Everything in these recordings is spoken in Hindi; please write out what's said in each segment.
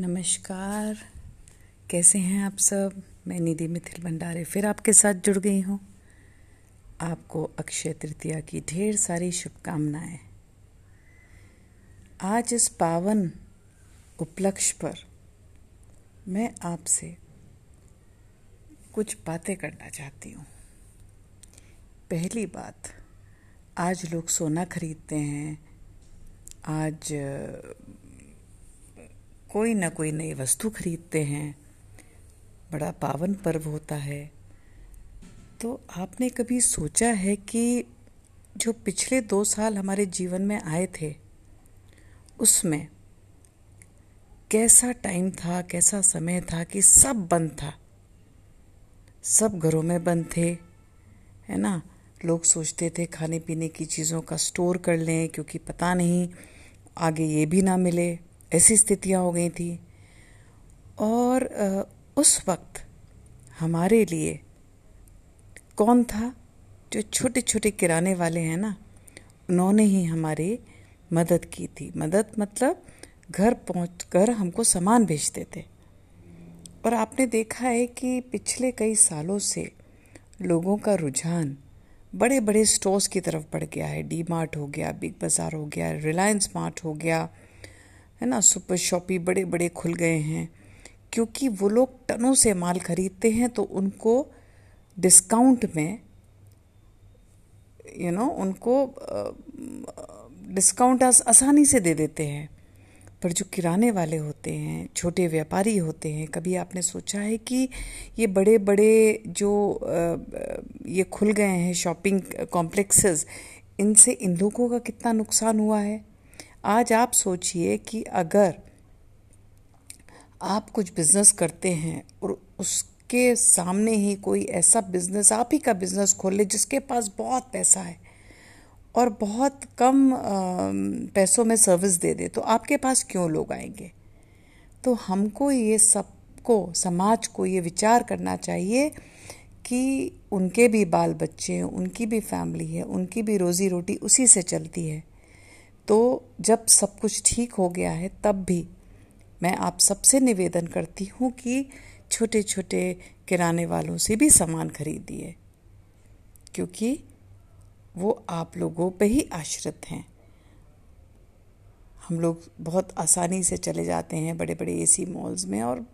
नमस्कार। कैसे हैं आप सब? मैं निधि मिथिल भंडारे फिर आपके साथ जुड़ गई हूँ। आपको अक्षय तृतीया की ढेर सारी शुभकामनाएँ। आज इस पावन उपलक्ष्य पर मैं आपसे कुछ बातें करना चाहती हूँ। पहली बात, आज लोग सोना खरीदते हैं। आज कोई ना कोई नई वस्तु खरीदते हैं। बड़ा पावन पर्व होता है। तो आपने कभी सोचा है कि जो पिछले दो साल हमारे जीवन में आए थे, उसमें कैसा टाइम था, कैसा समय था कि सब बंद था? सब घरों में बंद थे, है ना? लोग सोचते थे खाने पीने की चीज़ों का स्टोर कर लें, क्योंकि पता नहीं, आगे ये भी ना मिले। ऐसी स्थितियाँ हो गई थी। और उस वक्त हमारे लिए कौन था? जो छोटे छोटे किराने वाले हैं ना, उन्होंने ही हमारी मदद की थी। मदद मतलब घर पहुँच कर हमको सामान भेजते थे। और आपने देखा है कि पिछले कई सालों से लोगों का रुझान बड़े बड़े स्टोर्स की तरफ़ बढ़ गया है। डी मार्ट हो गया, बिग बाज़ार हो गया, रिलायंस मार्ट हो गया है ना सुपर शॉपी बड़े बड़े खुल गए हैं। क्योंकि वो लोग टनों से माल खरीदते हैं तो उनको डिस्काउंट में यू you नो know, उनको डिस्काउंट आसानी से दे देते हैं। पर जो किराने वाले होते हैं छोटे व्यापारी होते हैं कभी आपने सोचा है कि ये बड़े बड़े जो ये खुल गए हैं शॉपिंग कॉम्प्लेक्सेस इनसे इन लोगों का कितना नुकसान हुआ है? आज आप सोचिए कि अगर आप कुछ बिज़नेस करते हैं और उसके सामने ही कोई ऐसा बिज़नेस आप ही का बिज़नेस खोल ले जिसके पास बहुत पैसा है और बहुत कम पैसों में सर्विस दे दे तो आपके पास क्यों लोग आएँगे? तो हमको ये सबको, समाज को ये विचार करना चाहिए कि उनके भी बाल बच्चे हैं, उनकी भी फैमिली है, उनकी भी रोज़ी रोटी उसी से चलती है। तो जब सब कुछ ठीक हो गया है, तब भी मैं आप सबसे निवेदन करती हूँ कि छोटे छोटे किराने वालों से भी सामान खरीदिए, क्योंकि वो आप लोगों पे ही आश्रित हैं। हम लोग बहुत आसानी से चले जाते हैं बड़े बड़े एसी मॉल्स में और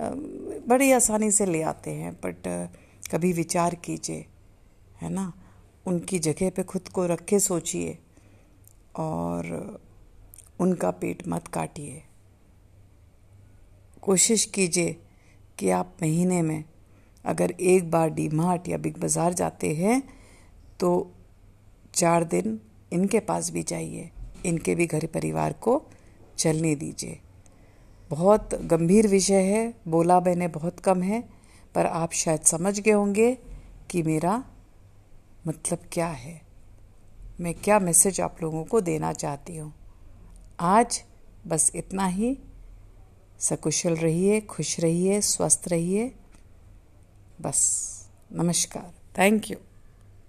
बड़ी आसानी से ले आते हैं, बट कभी विचार कीजिए, है ना? उनकी जगह पे खुद को रख के सोचिए। और उनका पेट मत काटिए। कोशिश कीजिए कि आप महीने में अगर एक बार डी मार्ट या बिग बाज़ार जाते हैं तो चार दिन इनके पास भी जाइए। इनके भी घर परिवार को चलने दीजिए। बहुत गंभीर विषय है, बोला मैंने बहुत कम है, पर आप शायद समझ गए होंगे कि मेरा मतलब क्या है। मैं क्या मैसेज आप लोगों को देना चाहती हूँ? आज बस इतना ही। सकुशल रहिए, खुश रहिए, स्वस्थ रहिए। बस, नमस्कार। Thank you